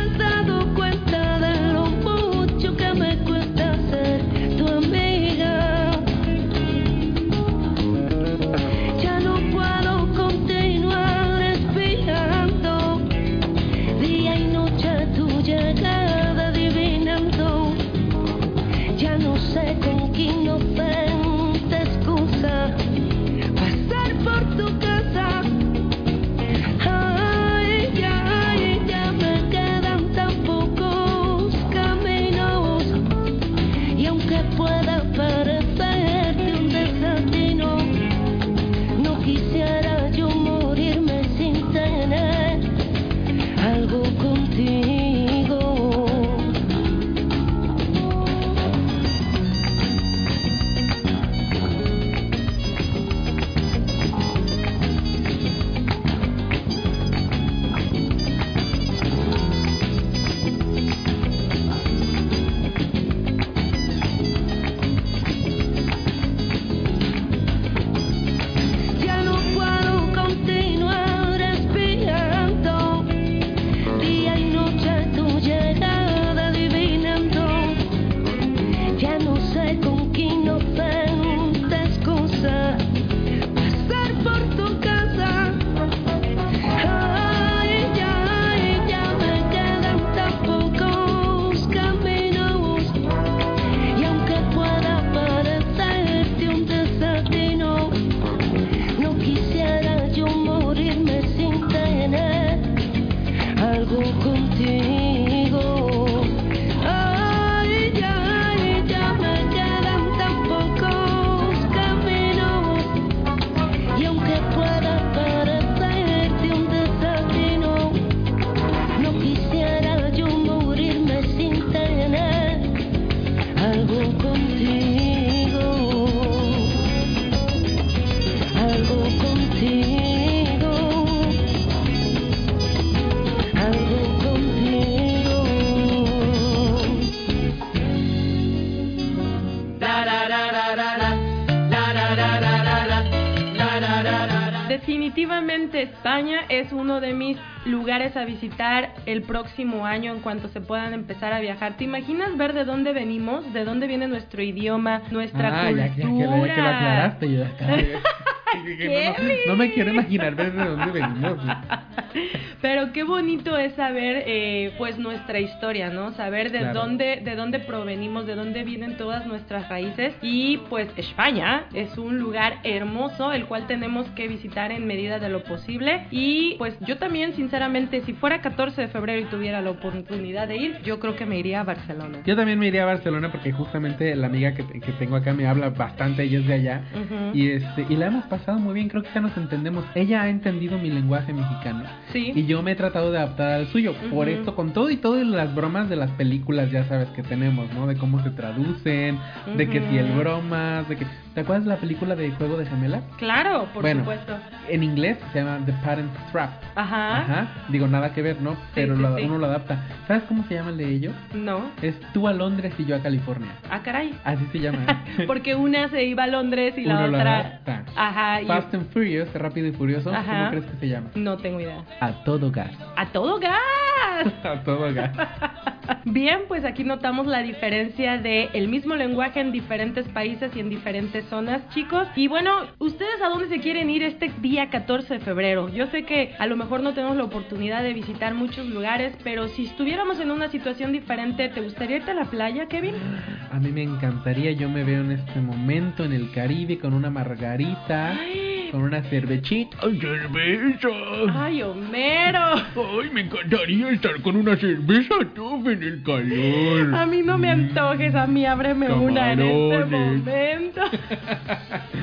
es uno de mis lugares a visitar el próximo año en cuanto se puedan empezar a viajar. ¿Te imaginas ver de dónde venimos? ¿De dónde viene nuestro idioma, nuestra Ah, ya, ya que- cultura? ya que lo aclaraste, yo acá. ¿Qué? no, no, no me quiero imaginar ver de dónde venimos. Pero qué bonito es saber, eh, pues, nuestra historia, ¿no? Saber de Claro. dónde, de dónde provenimos, de dónde vienen todas nuestras raíces. Y, pues, España es un lugar hermoso, el cual tenemos que visitar en medida de lo posible. Y, pues, yo también, sinceramente, si fuera 14 de febrero y tuviera la oportunidad de ir, yo creo que me iría a Barcelona. Yo también me iría a Barcelona porque justamente la amiga que, que tengo acá me habla bastante, ella es de allá. Y este y la hemos pasado muy bien, creo que ya nos entendemos. Ella ha entendido mi lenguaje mexicano. Sí. Y yo me he tratado de adaptar al suyo. Por esto, con todo y todas las bromas de las películas, ya sabes que tenemos, ¿no? De cómo se traducen, de que si el bromas, de que... ¿Te acuerdas de la película de Juego de Gemelas? Claro, por bueno, supuesto. en inglés se llama The Parent Trap. Ajá. Ajá. Digo, nada que ver, ¿no? Pero sí, lo- sí. uno lo adapta. ¿Sabes cómo se llama el de ellos? No. Es tú a Londres y yo a California. Ah, caray. Así se llama. ¿eh? Porque una se iba a Londres y la Uno lo otra. adapta. Ajá. y- Fast and Furious, Rápido y Furioso. Ajá. ¿Cómo crees que se llama? No tengo idea. A todo gas. ¡A todo gas! A todo gas. Bien, pues aquí notamos la diferencia de el mismo lenguaje en diferentes países y en diferentes zonas, chicos. Y bueno, ¿ustedes a dónde se quieren ir este día 14 de febrero? Yo sé que a lo mejor no tenemos la oportunidad de visitar muchos lugares, pero si estuviéramos en una situación diferente, ¿te gustaría irte a la playa, Kevin? A mí me encantaría, yo me veo en este momento en el Caribe con una margarita, con una cervechita. ¡Ay, cerveza! ¡Ay, Homero! ¡Ay, me encantaría estar con una cerveza top en el calor! A mí no me antojes, a mí ábreme una en este momento.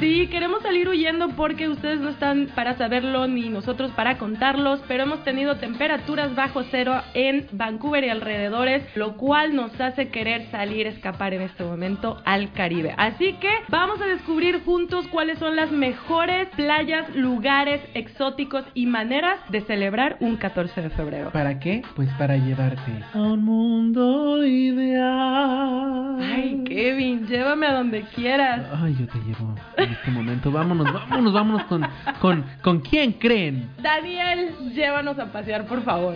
Sí, queremos salir huyendo porque ustedes no están para saberlo ni nosotros para contarlos, pero hemos tenido temperaturas bajo cero en Vancouver y alrededores, lo cual nos hace querer salir, escapar en este momento al Caribe. Así que vamos a descubrir juntos cuáles son las mejores playas, lugares exóticos y maneras de celebrar un 14 de febrero. ¿Para qué? Pues para llevarte a un mundo ideal. Ay, Kevin, llévame a donde quieras. Ay, yo te llevo en este momento. Vámonos, vámonos, vámonos con, con, con quién creen. Daniel, llévanos a pasear, por favor.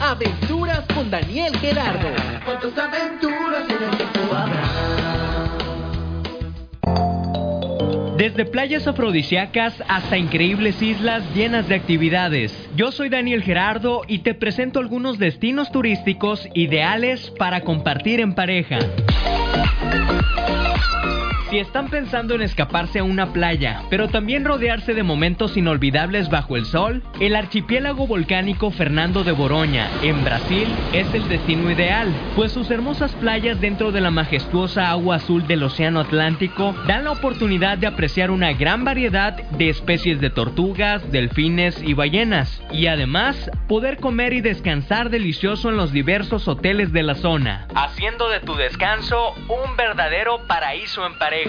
Aventuras con Daniel Gerardo. Cuántas aventuras en el tiempo habrá. Desde playas afrodisíacas hasta increíbles islas llenas de actividades. Yo soy Daniel Gerardo y te presento algunos destinos turísticos ideales para compartir en pareja. Si están pensando en escaparse a una playa, pero también rodearse de momentos inolvidables bajo el sol, el archipiélago volcánico Fernando de Boroña, en Brasil, es el destino ideal, pues sus hermosas playas dentro de la majestuosa agua azul del Océano Atlántico dan la oportunidad de apreciar una gran variedad de especies de tortugas, delfines y ballenas, y además poder comer y descansar delicioso en los diversos hoteles de la zona, haciendo de tu descanso un verdadero paraíso en pareja.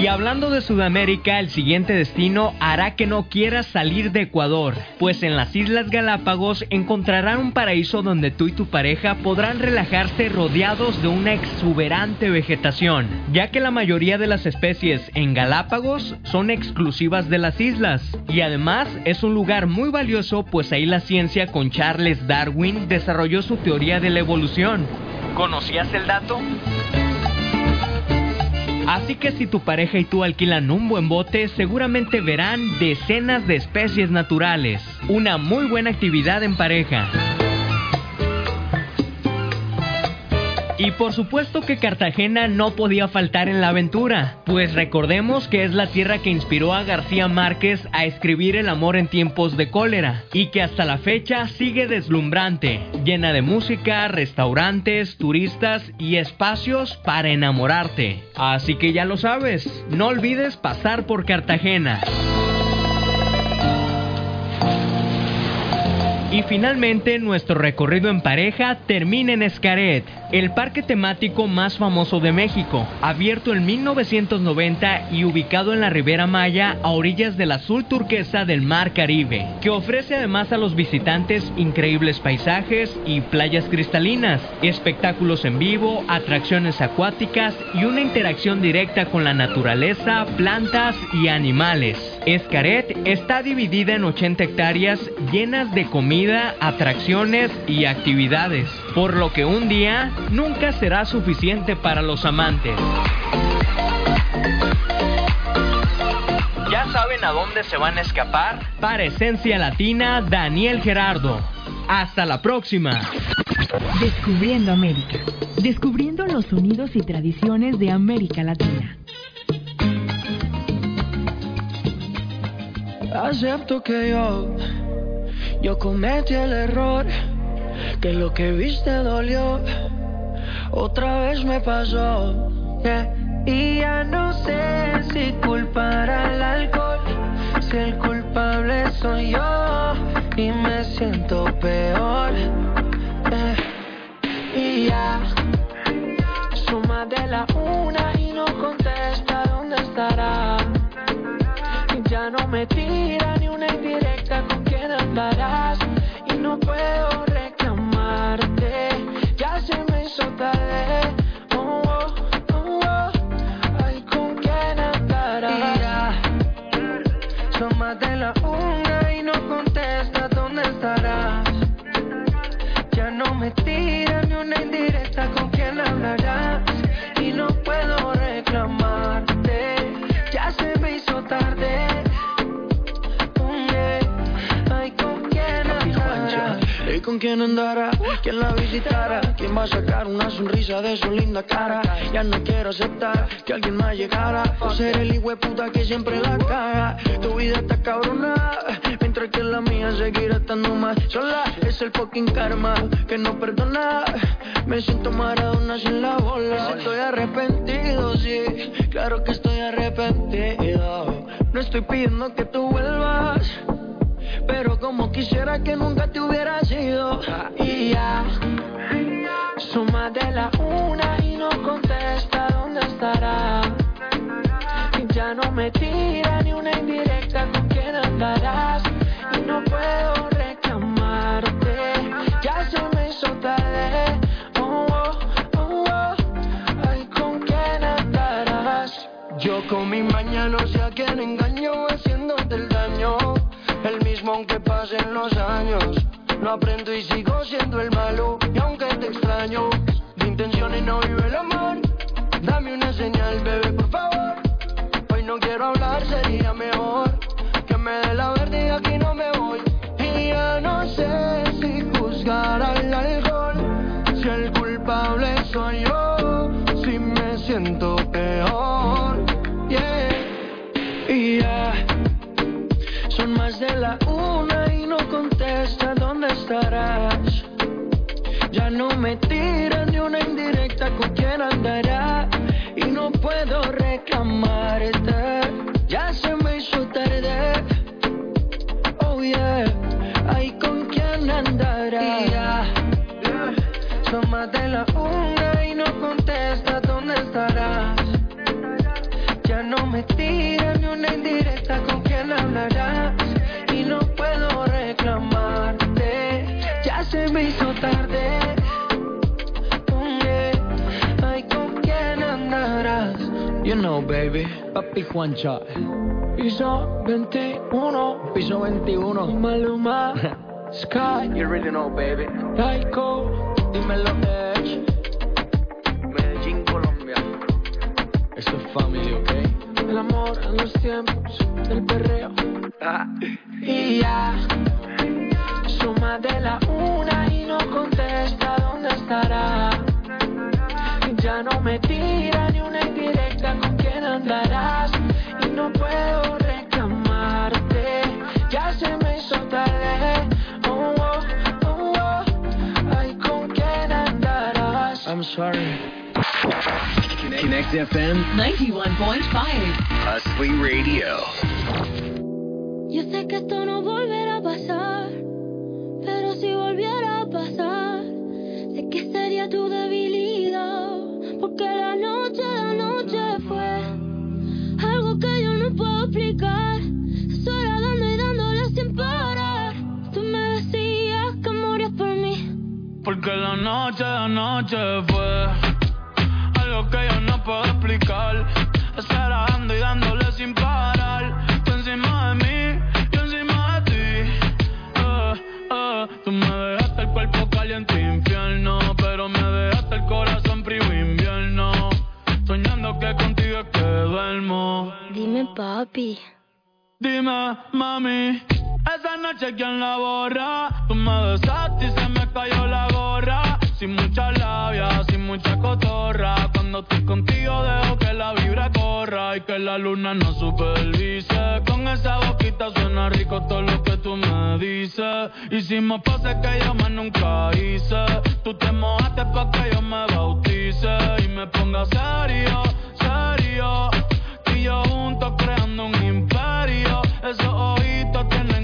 Y hablando de Sudamérica, el siguiente destino hará que no quieras salir de Ecuador, pues en las Islas Galápagos encontrarán un paraíso donde tú y tu pareja podrán relajarse rodeados de una exuberante vegetación, ya que la mayoría de las especies en Galápagos son exclusivas de las islas, y además es un lugar muy valioso pues ahí la ciencia con Charles Darwin desarrolló su teoría de la evolución. ¿Conocías el dato? Así que si tu pareja y tú alquilan un buen bote, seguramente verán decenas de especies naturales. Una muy buena actividad en pareja. Y por supuesto que Cartagena no podía faltar en la aventura, pues recordemos que es la tierra que inspiró a García Márquez a escribir El amor en tiempos de cólera, y que hasta la fecha sigue deslumbrante, llena de música, restaurantes, turistas y espacios para enamorarte. Así que ya lo sabes, no olvides pasar por Cartagena. Y finalmente nuestro recorrido en pareja termina en Escaret, el parque temático más famoso de México, abierto en 1990 y ubicado en la Ribera Maya a orillas del azul turquesa del Mar Caribe, que ofrece además a los visitantes increíbles paisajes y playas cristalinas, espectáculos en vivo, atracciones acuáticas y una interacción directa con la naturaleza, plantas y animales. Escaret está dividida en 80 hectáreas llenas de comida, atracciones y actividades, por lo que un día nunca será suficiente para los amantes. ¿Ya saben a dónde se van a escapar? Para Esencia Latina, Daniel Gerardo. Hasta la próxima. Descubriendo América. Descubriendo los sonidos y tradiciones de América Latina. Acepto que yo, yo cometí el error, que lo que viste dolió, otra vez me pasó. Y ya no sé si culpar al alcohol, si el culpable soy yo y me siento peor. Y ya, suma de la una y no contesta dónde estará. Ya no me tira ni una indirecta con quién andarás. Y no puedo reclamarte, ya se me hizo tarde. Oh, oh, oh, oh. Ay, con quién andarás. Más de la una y no contesta dónde estarás. Ya no me tira ni una indirecta con quién hablarás. Con quién andará? ¿Quién la visitará? ¿Quién va a sacar una sonrisa de su linda cara? Ya no quiero aceptar que alguien más llegara O ser el hijo puta que siempre la caga Tu vida está cabrona Mientras que la mía seguirá estando más sola Es el fucking karma que no perdona Me siento maradona sin la bola Estoy arrepentido, sí Claro que estoy arrepentido No estoy pidiendo que tú vuelvas pero como quisiera que nunca te hubiera sido Y ya, suma de la una y no contesta dónde estará. Y ya no me tira ni una indirecta con quién andarás. Y no puedo reclamarte, ya se me hizo tarde. Oh, oh, oh, oh. Con quién andarás. Yo con mi mañana no sé a quién engaño haciéndote el daño El mismo aunque pasen los años. No aprendo y sigo siendo el malo Y aunque te extraño De intenciones no vive el amor. Dame una señal, bebé, por favor. Hoy no quiero hablar, sería mejor Que me dé la verde y aquí no me voy. Y ya no sé si juzgar al alcohol Si el culpable soy yo Si me siento peor. Yeah. Y ya Son más de la una y no contesta dónde estarás Ya no me tira ni una indirecta con quién andará Y no puedo reclamarte Ya se me hizo tarde. Oh yeah Ay, ¿con quién andará? Y ya Son más de la una 21, baby. Papi Juancha. Piso 21. Piso 21. Maluma. Sky. You really know, baby. Taiko. Dímelo, Edge. Medellín, Colombia. Esto es family, ¿ok? El amor en los tiempos del perreo. Ah. Y ya. Sorry Connect FM, 91.5. Hustling Radio. Yo sé que esto no volverá a pasar, pero si volviera a pasar, sé que sería tu debilidad, porque la noche, la noche fue algo que yo no puedo explicar. Porque la noche, la noche fue algo que yo no puedo explicar. Estar dando y dándole sin parar. Tú encima de mí, yo encima de ti. Eh, eh, Tú me dejaste el cuerpo caliente infierno, pero me dejaste el corazón frío invierno. Soñando que contigo es que duermo. Dime, papi, Dime, mami, esa noche quién la borra. Tú me besaste y se me cayó la gorra. Sin mucha labia, sin mucha cotorra. Cuando estoy contigo dejo que la vibra corra y que la luna no supervise. Con esa boquita suena rico todo lo que tú me dices. Hicimos poses que yo más nunca hice. Tú te mojaste pa' que yo me bautice y me ponga serio, serio. Tú y yo juntos creando un imperio. Esos ojitos tienen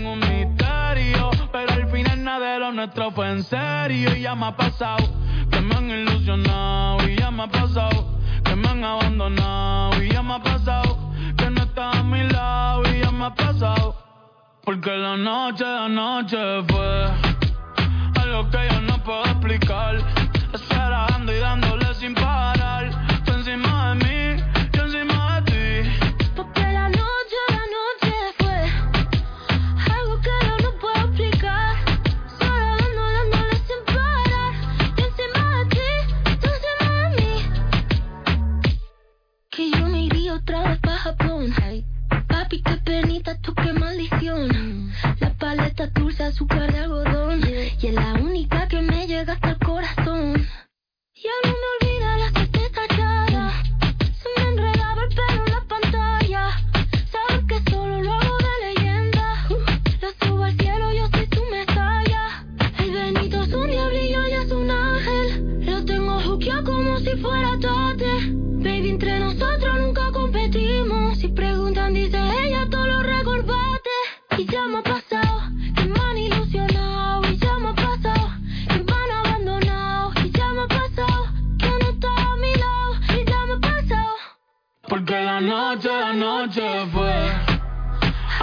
nuestro fue en serio. Y ya me ha pasado que me han ilusionado. Y ya me ha pasado que me han abandonado. Y ya me ha pasado que no estás a mi lado. Y ya me ha pasado. Porque la noche de anoche fue algo que yo no puedo explicar. Esperando y dándole azúcar de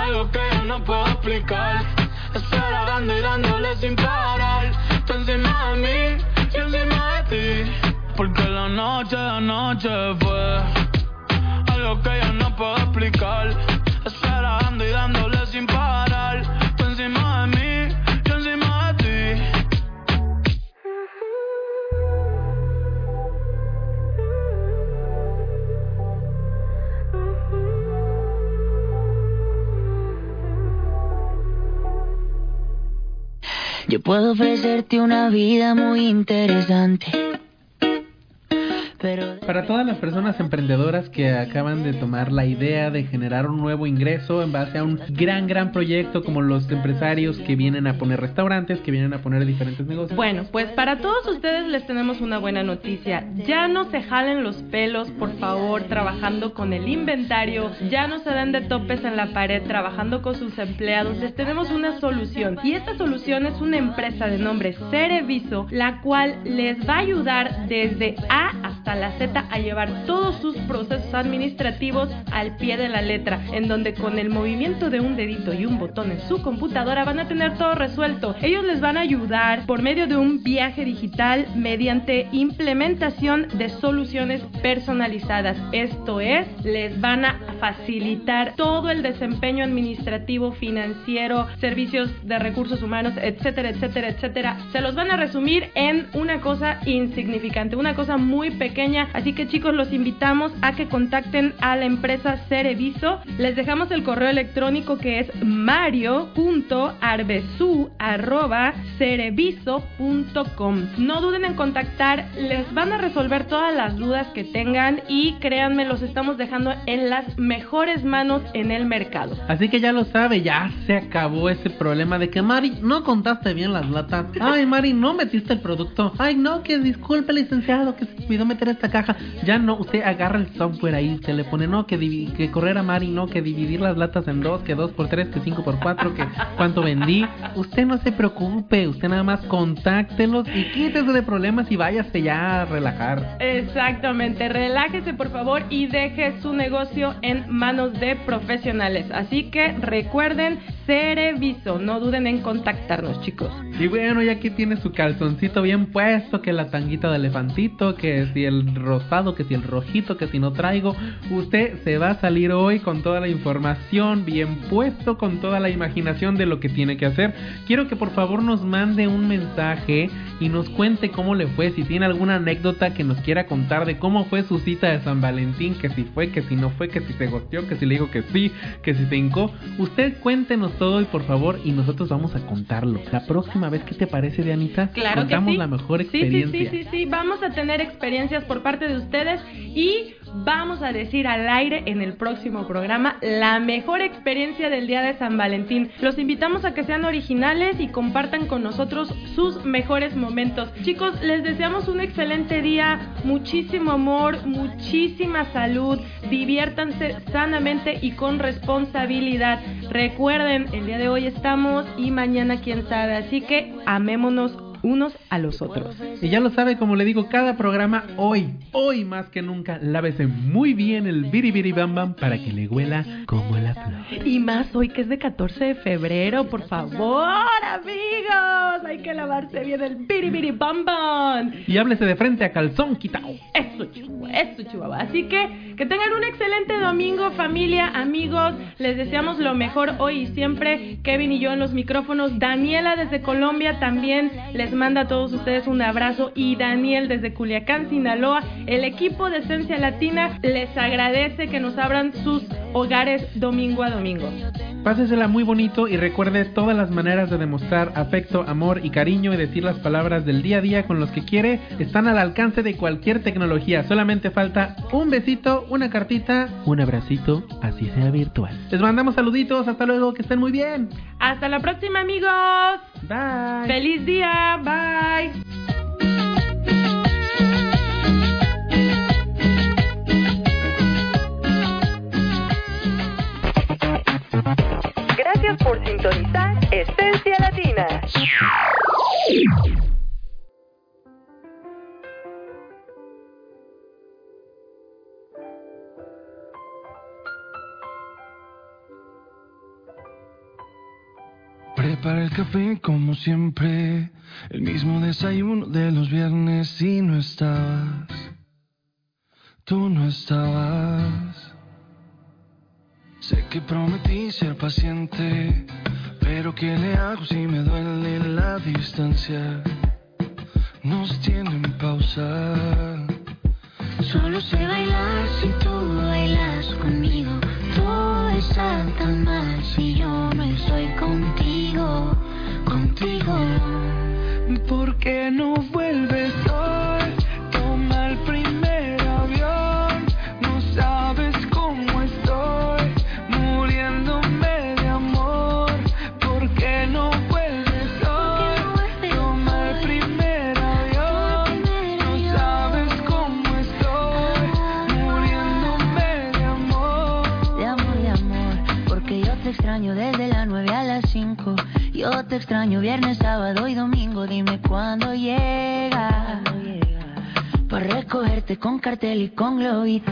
algo que yo no puedo explicar. Esperando y dándole sin parar. Tú encima de mí, yo encima de ti. Porque la noche de anoche fue algo que yo no puedo explicar. Yo puedo ofrecerte una vida muy interesante. Pero Para todas las personas emprendedoras que acaban de tomar la idea de generar un nuevo ingreso en base a un gran, gran proyecto como los empresarios que vienen a poner restaurantes, que vienen a poner diferentes negocios. Bueno, pues para todos ustedes les tenemos una buena noticia. Ya no se jalen los pelos, por favor, trabajando con el inventario. Ya no se den de topes en la pared trabajando con sus empleados. Les tenemos una solución. Y esta solución es una empresa de nombre Cereviso, la cual les va a ayudar desde A hasta la Z a llevar todos sus procesos administrativos al pie de la letra, en donde con el movimiento de un dedito y un botón en su computadora van a tener todo resuelto. Ellos les van a ayudar por medio de un viaje digital mediante implementación de soluciones personalizadas. Esto es, les van a facilitar todo el desempeño administrativo, financiero, servicios de recursos humanos, etcétera, etcétera, etcétera. Se los van a resumir en una cosa insignificante, una cosa muy pequeña. Así que chicos, los invitamos a que contacten a la empresa Cereviso. Les dejamos el correo electrónico que es mario.arbesu.cereviso.com. No duden en contactar, les van a resolver todas las dudas que tengan y créanme, los estamos dejando en las mejores manos en el mercado. Así que ya lo sabe, ya se acabó ese problema de que Mari, no contaste bien las latas. Ay, Mari, no metiste el producto. Ay, no, que disculpe, licenciado, que se olvidó meter esta caja. Ya no, usted agarra el software ahí, se le pone, no, que, divi- que correr a Mari, no, que dividir las latas en dos, que dos por tres, que cinco por cuatro, que cuánto vendí. Usted no se preocupe, usted nada más contáctelos y quítese de problemas y váyase ya a relajar. Exactamente, relájese por favor y deje su negocio en manos de profesionales. Así que recuerden Cereviso. No duden en contactarnos, chicos. Y bueno, ya que tiene su calzoncito bien puesto, que la tanguita de elefantito, que si el rosado, que si el rojito, que si no traigo, usted se va a salir hoy con toda la información bien puesto, con toda la imaginación de lo que tiene que hacer. Quiero que por favor nos mande un mensaje y nos cuente cómo le fue, si tiene alguna anécdota que nos quiera contar de cómo fue su cita de San Valentín, que si fue, que si no fue, que si se gosteó, que si le dijo que sí, que si se hincó. Usted cuéntenos todo y por favor y nosotros vamos a contarlo. La próxima vez, ¿qué te parece, Dianita? Claro Contamos que sí. la mejor Sí, sí, experiencia. Sí, sí, sí, Vamos a tener experiencias por parte de ustedes y vamos a decir al aire en el próximo programa la mejor experiencia del día de San Valentín. Los invitamos a que sean originales y compartan con nosotros sus mejores momentos. Chicos, les deseamos un excelente día, muchísimo amor, muchísima salud, diviértanse sanamente y con responsabilidad. Recuerden, el día de hoy estamos y mañana quién sabe, así que amémonos unos a los otros. Y ya lo sabe, como le digo, cada programa hoy, hoy más que nunca, lávese muy bien el biribiri bam bam para que le huela como la flor. Y más hoy que es de 14 de febrero, por favor, amigos. Hay que lavarse bien el biribiri bam bam. Y háblese de frente a calzón quitado. Eso, chihuahua, eso, chihuahua. Así que que tengan un excelente domingo, familia, amigos. Les deseamos lo mejor hoy y siempre. Kevin y yo en los micrófonos. Daniela desde Colombia también les manda a todos ustedes un abrazo. Y Daniel desde Culiacán, Sinaloa. El equipo de Esencia Latina les agradece que nos abran sus hogares domingo a domingo. Pásesela muy bonito y recuerde todas las maneras de demostrar afecto, amor y cariño y decir las palabras del día a día con los que quiere. Están al alcance de cualquier tecnología. Solamente falta un besito, una cartita, un abracito, así sea virtual. Les mandamos saluditos. Hasta luego. Que estén muy bien. Hasta la próxima, amigos. Bye. Feliz día. Bye. Gracias por sintonizar Esencia Latina. Prepara el café como siempre, el mismo desayuno de los viernes y no estabas, tú no estabas. Sé que prometí ser paciente, pero ¿qué le hago si me duele la distancia? Nos tienen pausa. Solo sé bailar si tú bailas conmigo. Todo está tan mal si yo ¿Por qué no con cartel y con globito.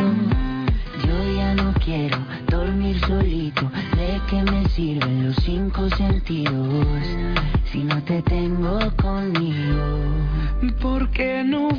Yo ya no quiero dormir solito. ¿De qué me sirven los cinco sentidos si no te tengo conmigo? ¿Por qué no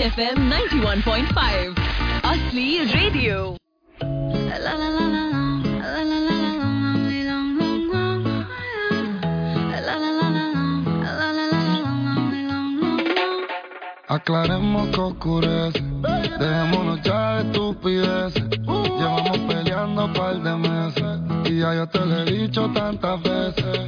FM 91.5. Asli Radio. Aclaremos que oscurece, dejémonos ya de estupideces. Llevamos peleando un par de meses y ya yo te lo he dicho tantas veces.